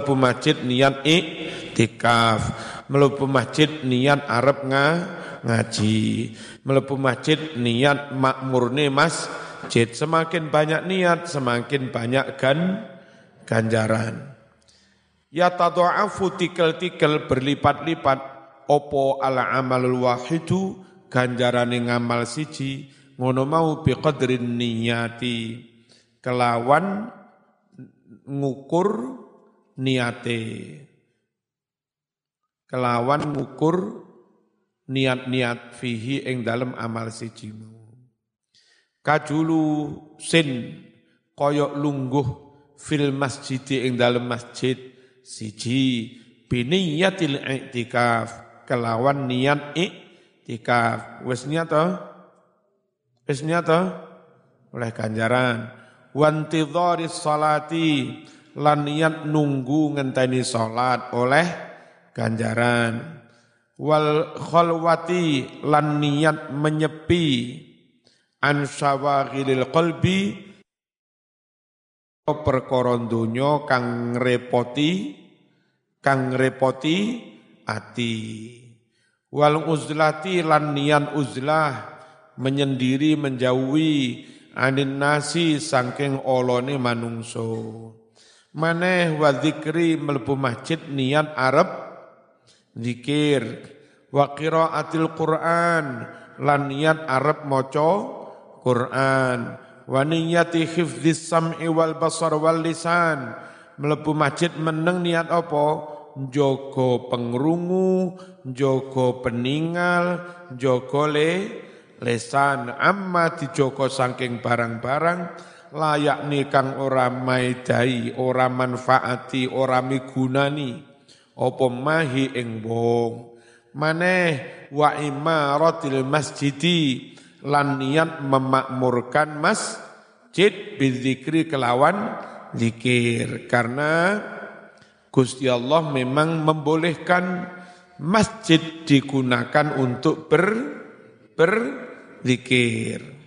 mlebu masjid niat iktikaf. Mlebu masjid niat arep nga ngaji. Mlebu masjid niat makmurne masjid. Semakin banyak niat semakin banyak gan ganjaran. Ya tadha'afu tikel-tikel berlipat-lipat. Opo ala amalul wahidu ganjarane ngamal siji. Ngono mau biqadrin niyati. Kelawan ngukur niate. Kelawan ngukur niat-niat fihi ing dalam amal sijimu. Kajulu sin koyok lungguh fil masjid ing dalam masjid siji biniyatil i'tikaf kelawan niat i'tikaf. Wis niat wis niat oleh ganjaran. Wantidharis salati lan niat nunggu ngenteni salat oleh ganjaran. Wal khalwati lan niat menyepi an syawaghilil qalbi perkara donya kang repoti kang repoti ati. Wal uzlati lan niat uzlah menyendiri menjauhi anin nasi sangking olone manungso maneh wa zikri mlebu masjid niat arab zikir wa qiraatil Qur'an lan niat arab maca Quran. Wa niyati hifdzis sam'i wal basar wal lisan mlebu masjid meneng niat apa? Joko pengrungu, joko peninggal, joko le, lesan. Amma dijoko saking barang-barang layak kang ora maidai, ora manfaati, ora migunani apa mahi ing wong. Maneh wa imaratil masjidi lan niat memakmurkan masjid bizikri kelawan zikir karena Gusti Allah memang membolehkan masjid digunakan untuk ber berzikir.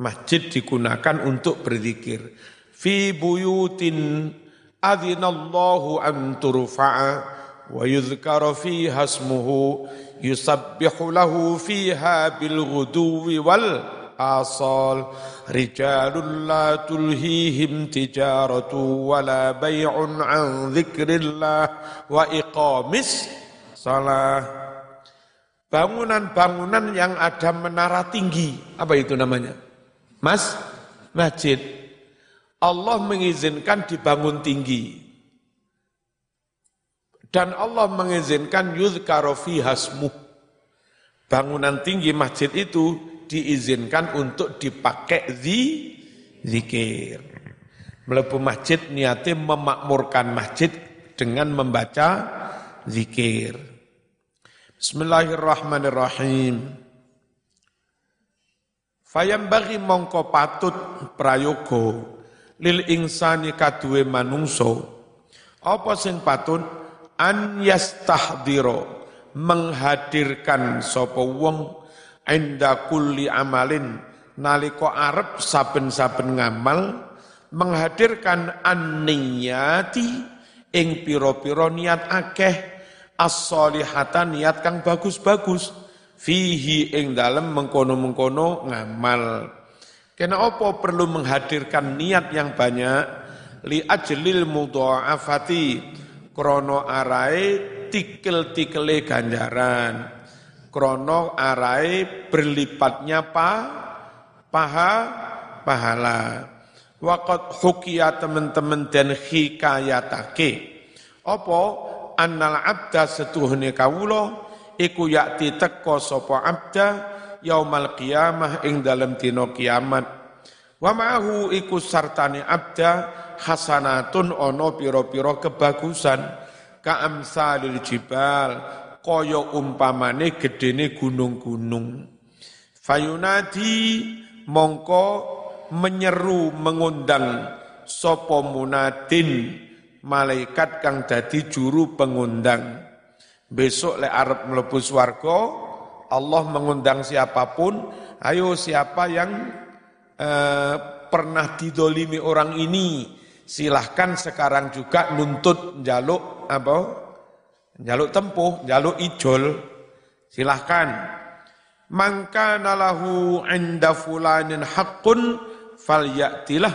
Masjid digunakan untuk berzikir. Fi buyutin adzinallahu an turfa'a wa yuzkara fiha ismuhu yusabbihu lahu fiha bil ghuduwi wal asal. Rijalun la tulhihim tijaratu wala bay'un an dzikrillah wa iqamis salah. Bangunan-bangunan yang ada menara tinggi apa itu namanya Mas, masjid. Allah mengizinkan dibangun tinggi. Dan Allah mengizinkan yudhkaro hasmu. Bangunan tinggi masjid itu diizinkan untuk dipakai di zikir. Melebu masjid niatnya memakmurkan masjid dengan membaca zikir. Bismillahirrahmanirrahim. Fayam bagi mongko patut prayogo lil insani kaduwe manungso apa sing patut? An yastahdiro menghadirkan sapa wong inda kulli amalin nalika arep saben-saben ngamal menghadirkan an-niyati ing pira-pira niat akeh as-solihatan niat kang bagus-bagus fihi ing dalem mengkono-mengkono ngamal. Kena apa perlu menghadirkan niat yang banyak li ajlil mudha'afati krono arai tikel-tikele ganjaran. Krono arai berlipatnya pa paha pahala. Waqat hukia teman-teman dan hikayatake. Apa annal abda setuhne kawulo iku yakti teko sapa abda yaumal qiyamah ing dalem dina kiamat. Wa ma'ahu iku sartane abda hasanatun ono piro-piro kebagusan. Ka amsalil jibal kaya umpamane gedene gunung-gunung. Fayunadi mongko menyeru mengundang sapa munadin malaikat kang dadi juru pengundang Besok le Arab melebu swarga, Allah mengundang siapa pun, ayo siapa yang eh, pernah didolimi orang ini, silahkan sekarang juga nuntut jaluk apa? Jaluk tempuh, jaluk ijol. Silahkan. Mangka nalahu inda fulanin haqqun falyatilah.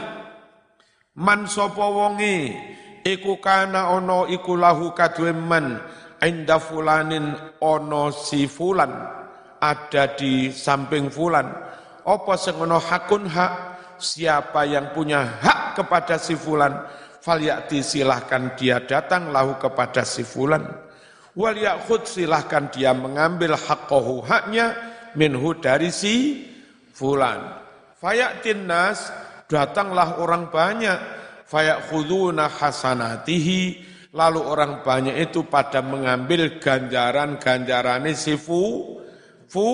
Man sapa wonge iku kana ono iku lahu man inda fulanin ono si fulan ada di samping fulan. Apa sing hakun hak siapa yang punya hak kepada si fulan falyati silahkan dia datang lahu kepada si fulan wal yakhud silahkan dia mengambil haqqahu haknya minhu dari si fulan. Fayatin nas, datanglah orang banyak, fayakhuduna hasanatihi, lalu orang banyak itu pada mengambil ganjaran-ganjaran si fu, fu,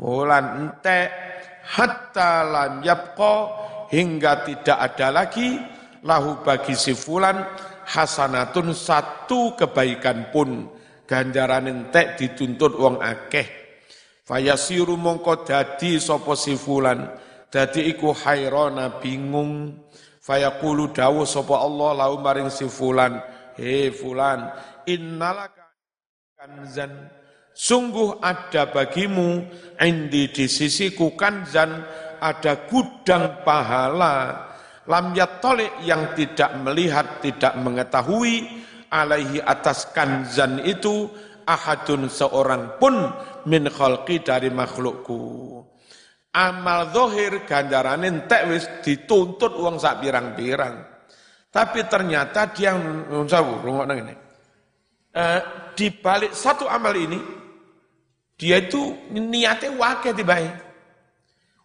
fulan ente, hatta lam yapko, hingga tidak ada lagi, lahu bagi si fulan, hasanatun satu kebaikan pun, ganjaran ente dituntut wong akeh. Fayasiru mongko dadi sapa si fulan, dadi iku hairana bingung. Fayaqulu dawu sapa Allah lau maring si fulan, he fulan, innalaka kanzan Sungguh ada bagimu indi di sisiku kanzan ada gudang pahala lam yatolik yang tidak melihat tidak mengetahui alaihi atas kanzan itu ahadun seorang pun min khalqi dari makhlukku. Amal zohir ganjaran entek wis dituntut uang sak pirang-pirang. Tapi ternyata dia nunsawu, rungok ini. Uh, di balik satu amal ini, dia itu niatnya wakil tiba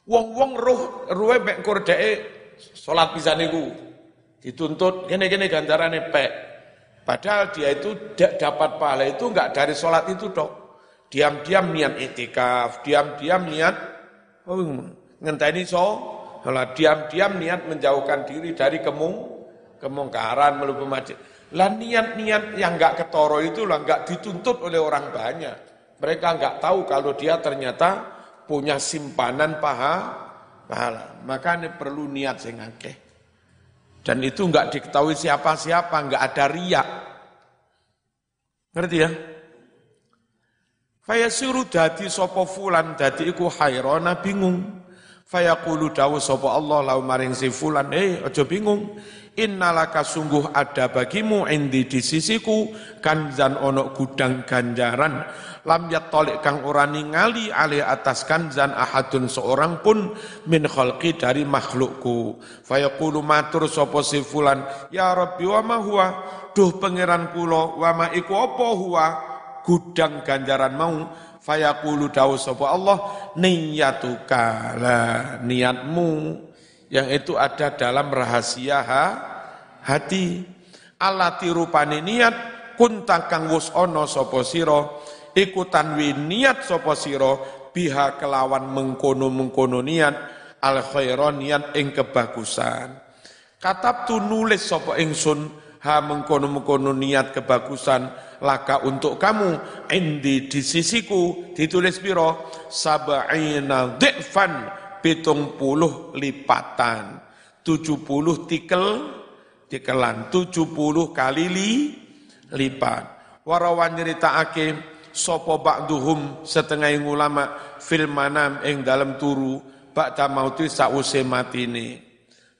Wong-wong roh ruwe mek kordeke salat pisan niku dituntut kene-kene ganjarane pek. Padahal dia itu dapat pahala itu enggak dari sholat itu dok. Diam-diam niat itikaf, diam-diam niat oh, ngenteni so, diam-diam niat menjauhkan diri dari kemung, kemungkaran melupa masjid. Lah niat-niat yang enggak ketoro itu lah enggak dituntut oleh orang banyak. Mereka enggak tahu kalau dia ternyata punya simpanan paha, pahala. Maka ini perlu niat sing akeh. Dan itu enggak diketahui siapa-siapa, enggak ada riak. Ngerti ya? Fayasiru dadi sapa fulan dadi iku hairana bingung. Fayaqulu dawu sapa Allah lau maring si fulan, "Eh, aja bingung. Innalaka sungguh ada bagimu indi di sisiku kanzan ono gudang ganjaran. Lam tolik kang ora ningali ali atas kanzan ahadun seorang pun min khalqi dari makhlukku. Fayaqulu matur sapa si fulan. Ya rabbi wa ma huwa? Duh pangeran kula wa ma iku apa huwa? Gudang ganjaran mau fayaqulu dawu sapa Allah niyatuka lah niatmu yang itu ada dalam rahasia ha, hati. Alati rupane niat kunta kang wus ana sapa sira iku tanwi niat sapa sira biha kelawan mengkono-mengkono niat al khairon niat ing kebagusan. Katab tu nulis sapa ingsun ha mengkono-mengkono niat kebagusan laka untuk kamu. Indi di sisiku ditulis biro sab'ina dhi'fan pitung puluh lipatan. Tujuh puluh tikel tikelan. Tujuh puluh kali li, lipat. Warawan nyeritaake sopo ba'duhum setengah ulama fil manam ing dalam turu ba'da mauti sause matine.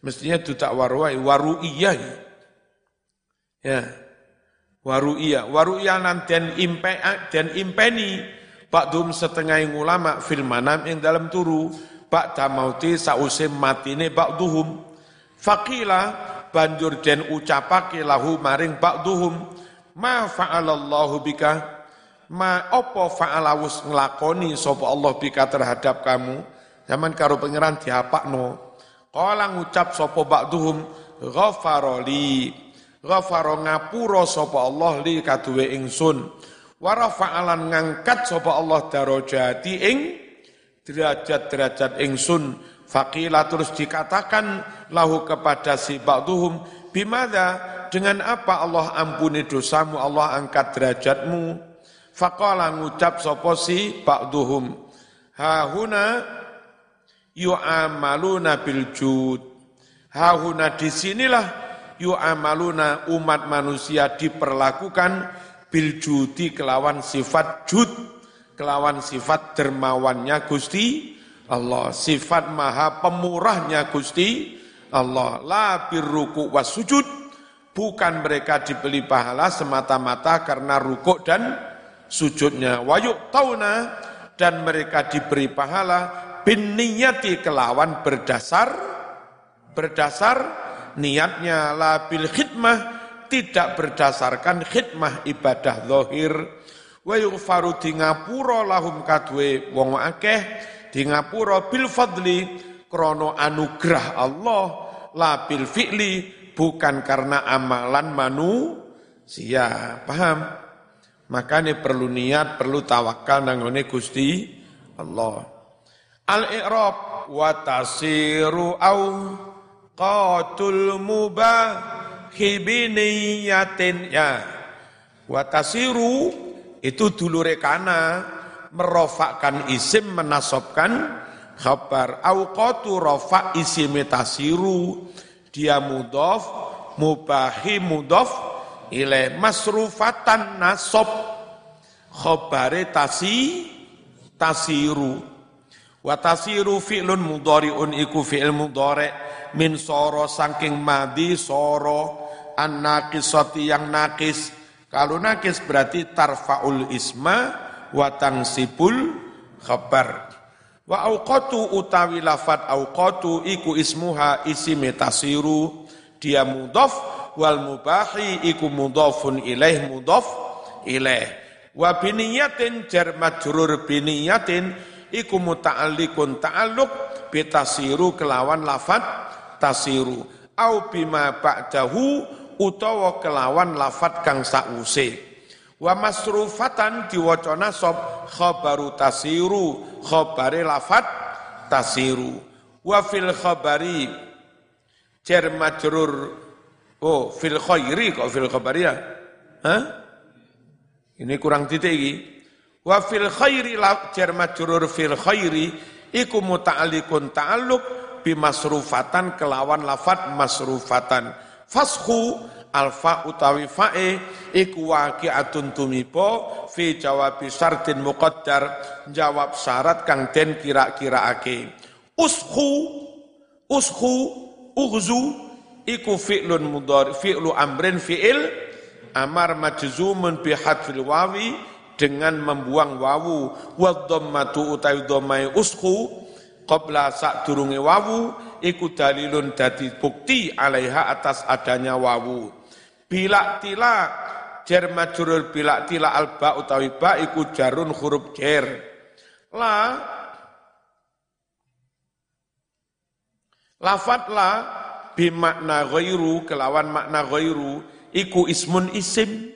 Mestinya itu tak warwai waru iya ya waru'iyah. Waru'iyah nan den impe den impeni. Dum setengah ulama fil manam ing dalam turu. Ba'da mauti sause matine ba'duhum faqila banjur den ucapake lahu maring ba'duhum ma fa'alallahu bika? Ma opo fa'alawus nglakoni sapa Allah bika terhadap kamu? Zaman karo pangeran diapakno. Kala ngucap sapa ba'duhum ghafaroli ghafara ngapura sapa Allah li kaduwe ingsun. Wa rafa'alan ngangkat sapa Allah darajati ing derajat-derajat ingsun. Faqila terus dikatakan lahu kepada si ba'duhum bimada dengan apa Allah ampuni dosamu? Allah angkat derajatmu. Faqala ngucap sapa si ba'duhum ha huna yu'amaluna bil jud. Ha huna di sinilah yu'amaluna umat manusia diperlakukan biljudi kelawan sifat jud kelawan sifat dermawannya Gusti Allah. Sifat maha pemurahnya Gusti Allah. La birruku was sujud bukan mereka dibeli pahala semata-mata karena rukuk dan sujudnya. Wayuk tauna dan mereka diberi pahala bin niyati kelawan berdasar berdasar niatnya la bil khidmah tidak berdasarkan khidmah ibadah zahir. Wa yughfaru di ngapura lahum kadwe wong akeh di ngapura bil fadli krono anugerah Allah la bil fi'li bukan karena amalan manusia. Paham? Makanya perlu niat perlu tawakal nangone Gusti Allah. Al i'rab wa tasiru au qatul mubah hibiniyatin ya. Wa tasiru itu dulure kana merofakkan isim menasobkan khabar. Auqatu rofa isim tasiru dia mudof mubahi mudof ile masrufatan nasob. Khabare tasi tasiru. Wa tasiru fi'lun mudhari'un iku fi'il mudhari' min soro saking madi soro an naqisati yang nakis kalau nakis berarti tarfaul isma wa tangsibul khabar. Wa auqatu utawi lafat auqatu iku ismuha isi metasiru dia mudhaf wal mubahi iku mudhafun ilaih mudhaf ilaih. Wa biniyatin jar majrur biniyatin iku muta'alliqun ta'alluq bitasiru kelawan lafat tasiru au bima ba'dahu utawa kelawan lafat kang sause Wa masrufatan diwaca nasab khabaru tasiru khabare lafat tasiru. Wa fil khabari jar majrur oh fil khairi kok fil khabari ya? Hah? Ini kurang titik iki. Wa fil khairi jar majrur fil khairi iku muta'alliqun ta'alluq bimasrufatan kelawan lafat masrufatan. Fashu alfa utawi fae iku waqi'atun tumipo fi jawab syartin muqaddar jawab syarat kang den kira-kiraake ushu ushu ughzu iku fi'lun mudhari fi'lu amrin fi'il amar majzumun bi hadfil wawi dengan membuang wawu wa dhammatu utawi dhammai ushu qabla sak durunge wawu iku dalilun dadi bukti alaiha atas adanya wawu Bila tila jar majrur bila tila alba utawi ba iku jarun huruf jar. La lafat la bimakna ghairu kelawan makna ghairu iku ismun isim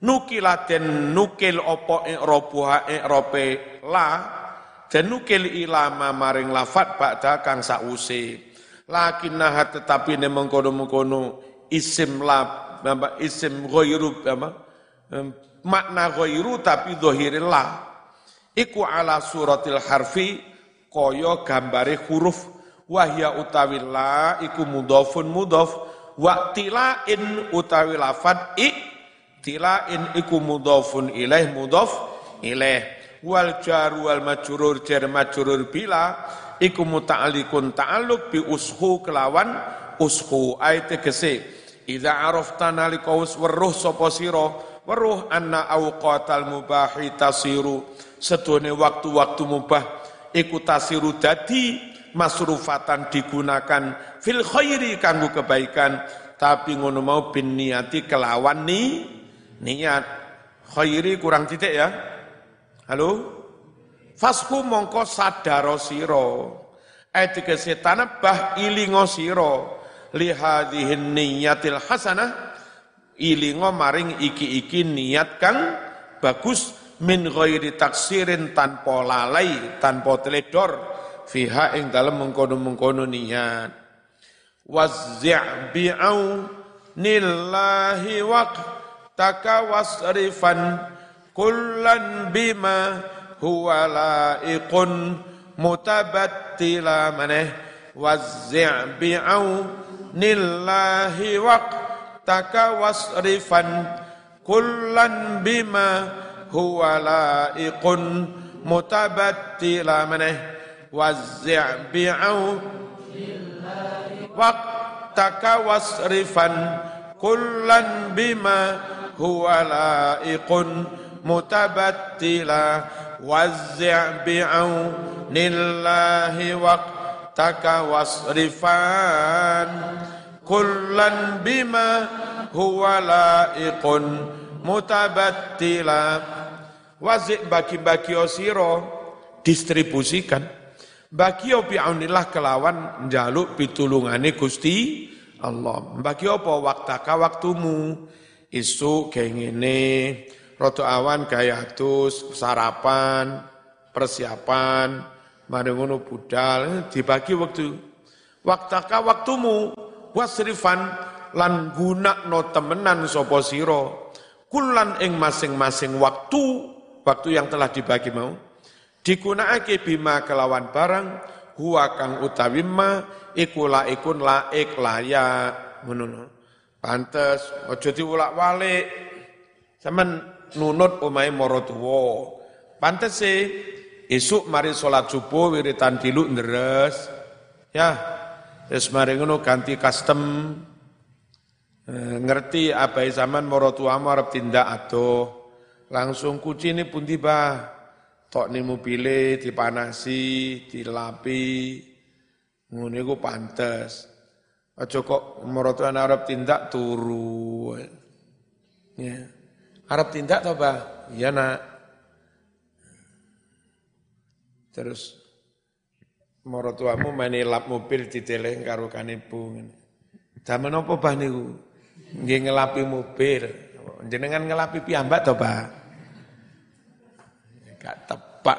nukilaten nukil opo i'robuha i'rope la dan nukil ilama maring lafat ba'da kang sause. Lakinnaha tetapi ne mengkono-mengkono isim la apa isim ghairu apa makna ghairu tapi zahiril la. Iku ala suratil harfi kaya gambare huruf. Wahya utawi la iku mudhafun mudhaf. Wa tilain utawi lafat i tilain iku mudhafun ilaih mudhaf ilaih wal jar wal majrur jar majrur bila iku muta'alliqun ta'alluq bi ushu kelawan ushu. Ayat tegese Idza arafta nalika wis weruh sapa sira? Weruh anna awqatal mubahi tasiru. Sedone waktu-waktu mubah iku tasiru dadi masrufatan digunakan fil khairi kanggo kebaikan. Tapi ngono mau bin niati kelawan ni niat. Khairi kurang titik ya halo? Fasku mongko sadaro sira ayat setan bah ilingo sira lihadihin niyatil hasanah. Ilingo maring iki-iki niat kang bagus. Min ghairi taksirin tanpa lalai tanpa teledor. Fiha ing dalam mengkono-mengkono niat. Wazzi' bi'au nillahi waqtaka wasrifan kullan bima huwa laiqun mutabattila maneh. Wazzi' bi'au nillahi waqtaka wasrifan. Kullan bima huwa laikun mutabattila maneh. Wazzi' bi'au waqtaka wasrifan. Kullan bima huwa laikun mutabattila wazzi' bi'aunillahi waqtaka wasrifan. Kullan bima huwa laikun mutabattila. Wazik bagi-bagi osiro distribusikan. Bagi bi'aunillah kelawan njaluk pitulungane Gusti Allah. Bagi apa? Waktaka waktumu. Isu kayak roto awan gaya atus sarapan persiapan mari ngono budal eh, dibagi waktu. Waktaka waktumu wasrifan lan guna no temenan siro kulan ing masing-masing waktu waktu yang telah dibagi mau. Digunakake bima kelawan barang huwa kang utawi ma iku laikun laik layak. Ngono pantes aja diulak-walik. Sampean nunut omahe maratuwa pantes sih esuk mari salat subuh wiritan diluk ndres ya wis mari ngono ganti custom eh, ngerti apa zaman maratuwamu arep tindak adoh langsung kucine pundi bah tok nih mobile dipanasi, dilapi, ngono iku pantes. Aja kok maratuan Arab tindak turu. Ya. Arab tindak to, Bah? Iya, Nak. Terus maratuamu mani lap mobil diteleng karo kanibu. Zaman apa Bah niku? Nggih ngelapi mobil. Jenengan ngelapi piyambak to, Bah? Gak tepat.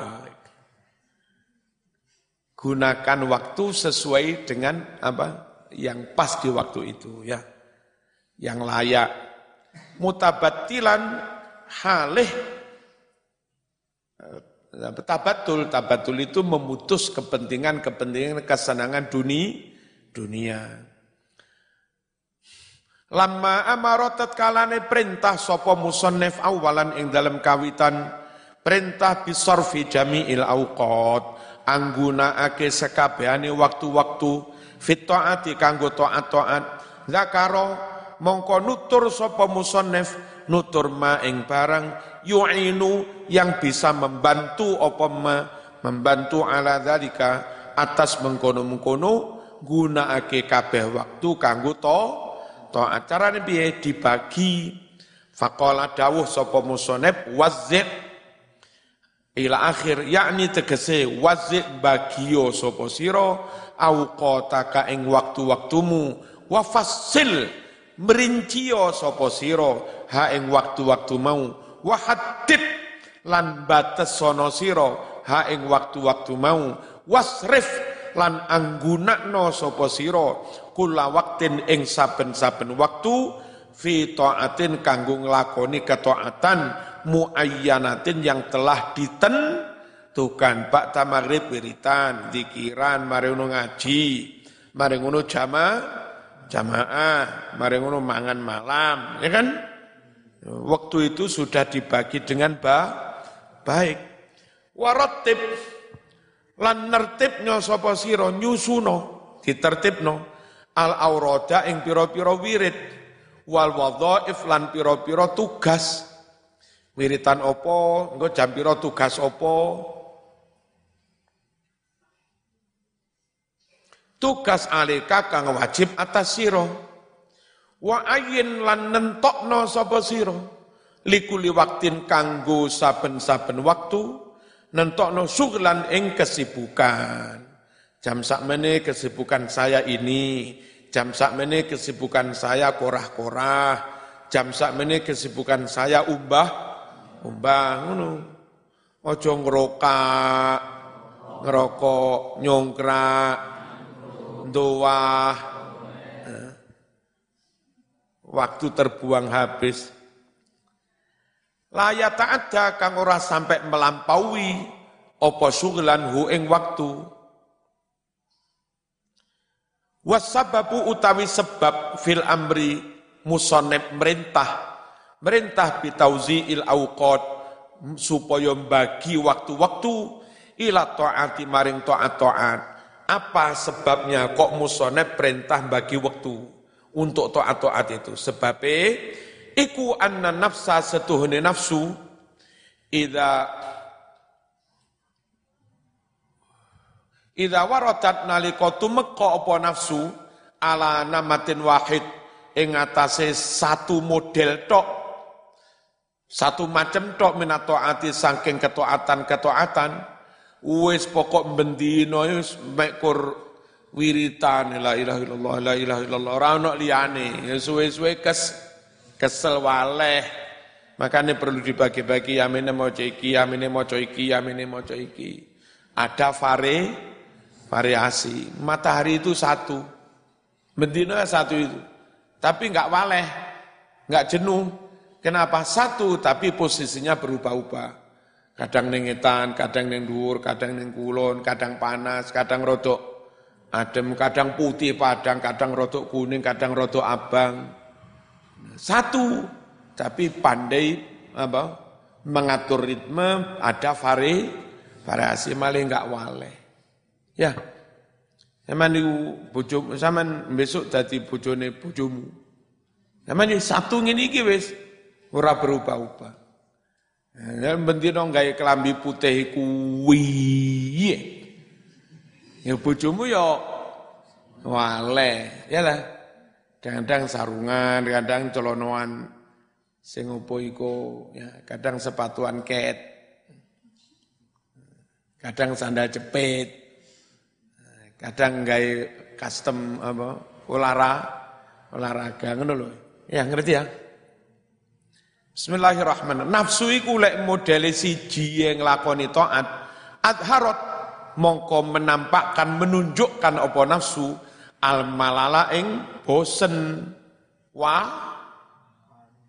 Gunakan waktu sesuai dengan apa yang pas di waktu itu ya. Yang layak. Mutabatilan halih. Eh, tabatul tabatul itu memutus kepentingan-kepentingan kesenangan dunia dunia. Lama amarotat kalane perintah sopo musonef awalan ing dalam kawitan Perintah bisorfi jami'il awqat anggunakake sekabehane waktu-waktu fit taati kanggo taat-taat zakaro mongko nutur sapa musannif nutur ma ing barang yu'inu yang bisa membantu apa ma membantu ala dzalika atas mengkono-mengkono gunakake kabeh waktu kanggo to taat carane piye dibagi. Faqala dawuh sapa musannif wazzid ila akhir yakni tegese wazik bagio sapa sira auqataka ing waktu-waktumu wa fassil merincio sapa sira ha ing waktu-waktu mau. Wa lan bates sono sira ha ing waktu-waktu mau. Wasrif lan anggunakno sapa sira kula waktin ing saben-saben waktu fi taatin kanggo nglakoni ketaatan muayyanatin yang telah ditentukan Pak Tamarib wiritan, zikiran, mari ngono ngaji, mari ngono jamaah, jamaah, mari ngono mangan malam, ya kan? Waktu itu sudah dibagi dengan ba baik. Waratib lan nertibnya sapa sira nyusuno ditertibno al aurada ing pira-pira wirid wal wadhaif lan pira-pira tugas Wiritan opo, engko jam pira tugas opo. Tugas alika kang wajib atas sira. Wa ayin lan nentokno sapa sira. Likuli waktin kanggo saben-saben waktu nentokno suglan ing kesibukan. Jam sakmene kesibukan saya ini, jam sakmene kesibukan saya korah-korah, jam sakmene kesibukan saya ubah Umbah ngono. Aja ngrokak, ngerokok, nyongkrak, doa. Waktu terbuang habis. Layak ada kang ora sampai melampaui opo suglan hu ing waktu. Wasababu utawi sebab fil amri musonep merintah. Merintah il awqad supaya bagi waktu-waktu ila ta'ati maring ta'at-ta'at. Apa sebabnya kok musonep perintah bagi waktu untuk ta'at-ta'at itu? Sebabnya iku anna nafsa setuhune nafsu ida Idza waradat nalika tumeka apa nafsu ala namatin wahid ing atase satu model tok satu macam tok minato ati saking ketaatan-ketaatan wis pokok bendino wis mekur wiritan la ilaha illallah la ilaha illallah ora ono liyane ya suwe-suwe kes kesel waleh makanya perlu dibagi-bagi yamine maca iki yamine maca iki yamine maca iki ada fare variasi. Matahari itu satu, bendina satu itu, tapi nggak waleh, nggak jenuh. Kenapa satu tapi posisinya berubah-ubah. Kadang nengetan, kadang neng dhuwur, kadang neng kulon, kadang panas, kadang rodok adem, kadang putih padang, kadang rodok kuning, kadang rodok abang. Satu, tapi pandai apa? mengatur ritme, ada vari, variasi malah nggak waleh. Ya. Zaman niku bojo zaman besok dadi bojone bojomu. Iki Sabtu ngene iki wis ora berubah-ubah. Ya bendino gawe kelambi putih kuwi. Ya bojomu ya wale, ya lah. Kadang sarungan, kadang celonoan sing opo iku, ya, kadang sepatuan ket. Kadang sandal jepit kadang gay custom apa olara olahraga ngono lho ya ngerti ya Bismillahirrahmanirrahim. Nafsu iku lek modele siji yang lakoni taat adharat mongko menampakkan menunjukkan apa nafsu al malala ing bosen. Wa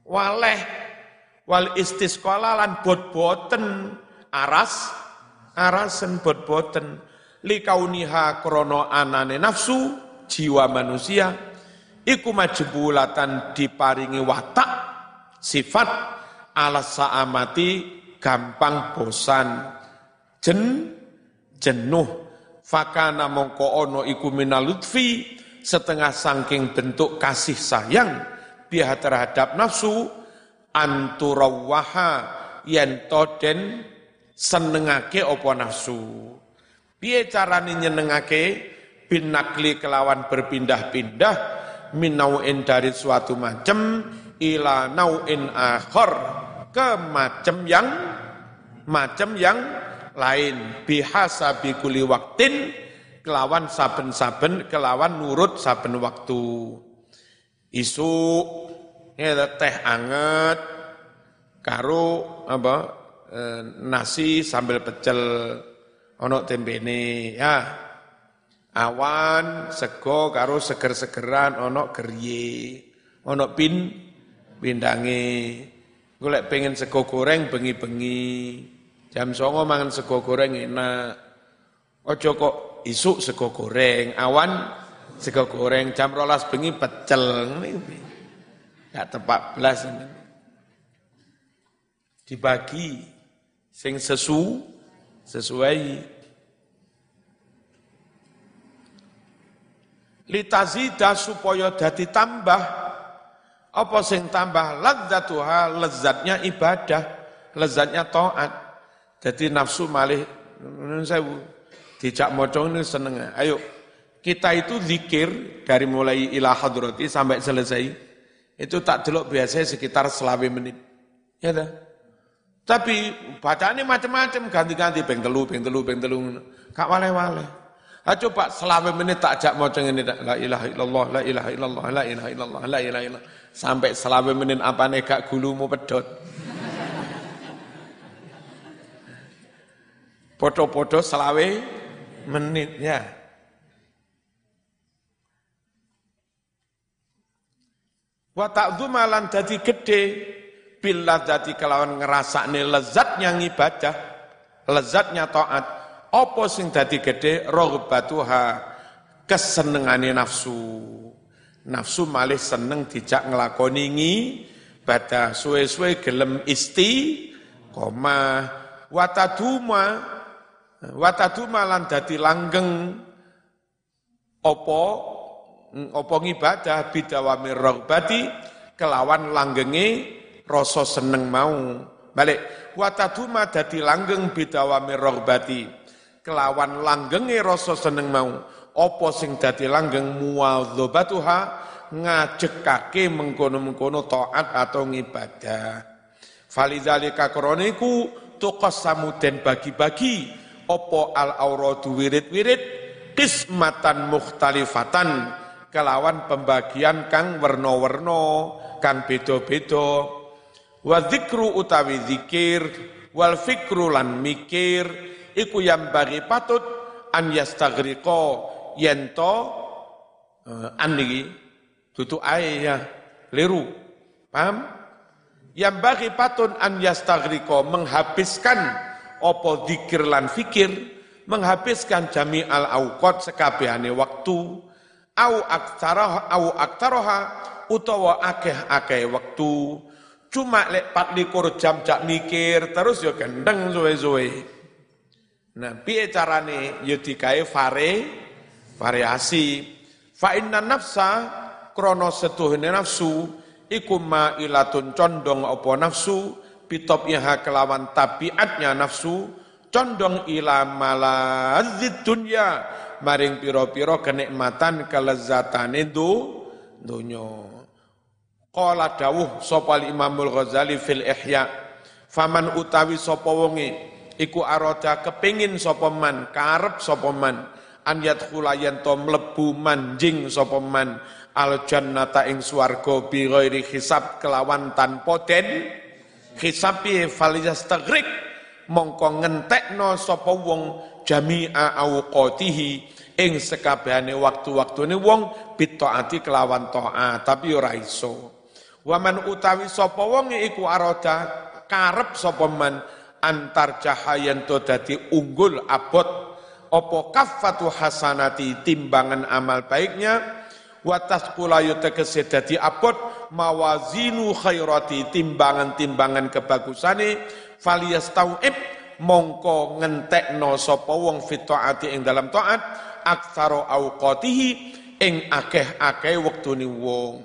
waleh wal istisqala lan bot-boten. Aras arasen bot-boten. Likauniha krono anane nafsu jiwa manusia iku majbulatan diparingi watak sifat ala saamati gampang bosan. Jen jenuh. Fakana mongko ono iku minalutfi setengah sangking bentuk kasih sayang biha terhadap nafsu anturawaha yen toden senengake opo nafsu. Piye carane nyenengake? Bin nakli kelawan berpindah-pindah min nau'in dari suatu macam ila nau'in akhar ke macam yang macam yang lain bihasabi kuli waktin kelawan saben-saben kelawan nurut saben waktu isu ya teh anget karo apa e, nasi sambil pecel ono tembene ya. Awan sego karo seger-segeran ono gerye. Ono pin pindange. Golek pengen sego goreng bengi-bengi. Jam songo mangan sego goreng enak. Ojo kok isuk sego goreng, awan sego goreng, jam rolas bengi pecel. Gak tepat belas ini. Dibagi sing sesu sesuai litazida supaya dadi tambah apa sing tambah ladzatuha? Lezatnya ibadah. Lezatnya taat. Jadi nafsu malih sewu dijak maca ini seneng. Ayo kita itu zikir dari mulai ilah hadrati sampai selesai. Itu tak delok biasanya sekitar selawe menit. Ya dah tapi bacaannya macam-macam, ganti-ganti, peng telu, peng telu, peng telu. Kak wale-wale. Ah, coba selama menit tak jak mau ini, la ilaha illallah, la ilaha illallah, la ilaha illallah, la ilaha illallah. Sampai selama menit apa nih kak gulumu pedot. Podo-podo selawe menit ya. Wa ta'dzumalan dadi gede bila jadi kelawan ngerasakne lezatnya ngibadah, lezatnya taat. Apa sing dadi gede rohbatuha kesenengane nafsu. Nafsu malih seneng dijak nglakoni ibadah suwe-suwe gelem isti koma. Wataduma wataduma lan dadi langgeng. Opo opo ngibadah? Bidawamir ragbati kelawan langgenge rasa seneng mau. Balik wataduma dadi langgeng bidawamir ragbati kelawan langgenge rasa seneng mau. Opo sing dadi langgeng muwadzabatuha ngajekake mengkono-mengkono taat atau ngibadah. Falidzalika kroniku tuqassamu den bagi-bagi. Opo al auradu wirid-wirid? Qismatan mukhtalifatan. Kelawan pembagian kang werna-werna kang beda-beda. Wa dzikru utawi zikir wal fikru lan mikir iku yang bagi patut an yastaghriqa yen to uh, an niki tutu ae ya liru. Paham? Yang bagi patun an yastaghriqa menghabiskan opo zikir lan fikir menghabiskan jami al auqat sekabehane waktu au aktsaraha au aktaroha utawa akeh-akeh waktu. Cuma lek pat likur jam jak mikir terus ya gendeng suwe-suwe. Nah, piye carane ya digawe variasi. Fa inna nafsa krana setuhne nafsu iku ilatun condong apa nafsu bitopyaha kelawan tabiatnya nafsu condong ila malazid dunya maring piro-piro kenikmatan kelezatane du dunya. Qala dawuh sapa Imamul Ghazali fil Ihya faman utawi sapa wonge iku arada kepingin sapa man karep sapa man. An yadkhula to mlebu manjing sapa man. Al jannata ing swarga bi ghairi hisab kelawan tanpa den. Hisab piye? Falyastaghrik mongko ngentekno sapa wong jami'a awqatihi ing sekabehane waktu-waktune wong bitaati kelawan taat tapi ora iso. Waman utawi sapa iku aroda karep sapa antar cahayan to dadi unggul abot apa kaffatu hasanati timbangan amal baiknya wa tasqula yutegese dadi abot mawazinu khairati timbangan-timbangan kebagusane faliyastauib mongko ngentekno sapa wong fi taati ing dalam taat aktsara auqatihi ing akeh-akeh wektune wong.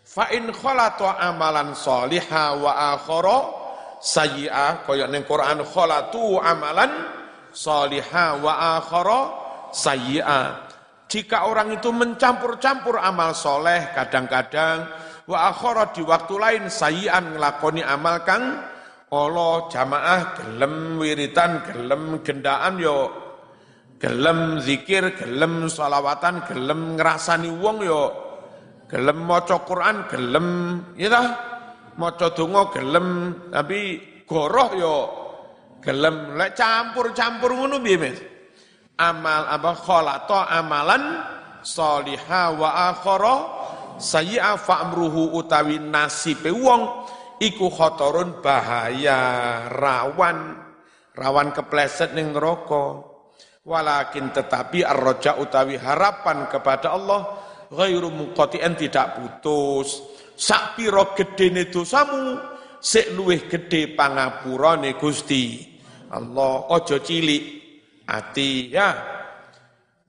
Fa in khalatu amalan soliha wa akhara sayyi'a kaya ning Quran khalatu amalan soliha wa akhara sayyi'a. Jika orang itu mencampur-campur amal soleh kadang-kadang wa akhara di waktu lain sayyi'an ngelakoni amal kang Allah jamaah gelem wiritan gelem gendaan yo. Gelem zikir gelem salawatan gelem ngrasani wong yo. Gelem maca Quran gelem ya ta maca donga gelem tapi goroh yo gelem. Lek campur-campur ngono piye Mas? Amal apa? Khalata amalan salihah wa akhara sayyi'a fa'mruhu utawi nasibe wong iku khotorun bahaya rawan. Rawan kepleset ning neraka. Walakin tetapi arroja utawi harapan kepada Allah ghairu muqati'an tidak putus sak pira gedene dosamu sik luwih gedhe pangapurane Gusti. Allah aja cilik. Ati ya.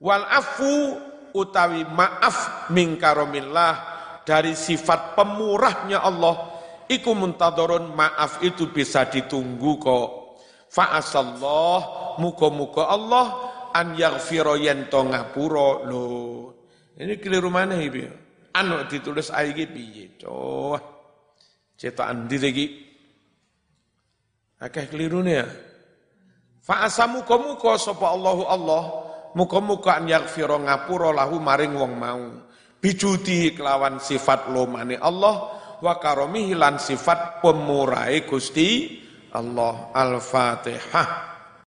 Wal afu utawi maaf min karomillah dari sifat pemurahnya Allah iku muntadharun maaf itu bisa ditunggu kok. Fa asallah muga-muga Allah an yaghfira yen to ngapura. Lho ini keliru mana ini? Anu ditulis air iki piye? Coba cetakan di lagi. Akeh kelirune ya. Fa asamu muka sapa Allahu Allah muka-muka an yaghfira ngapura lahu maring wong mau. Bijudi kelawan sifat lomane Allah wa karomihi lan sifat pemurai Gusti Allah. Al-Fatihah.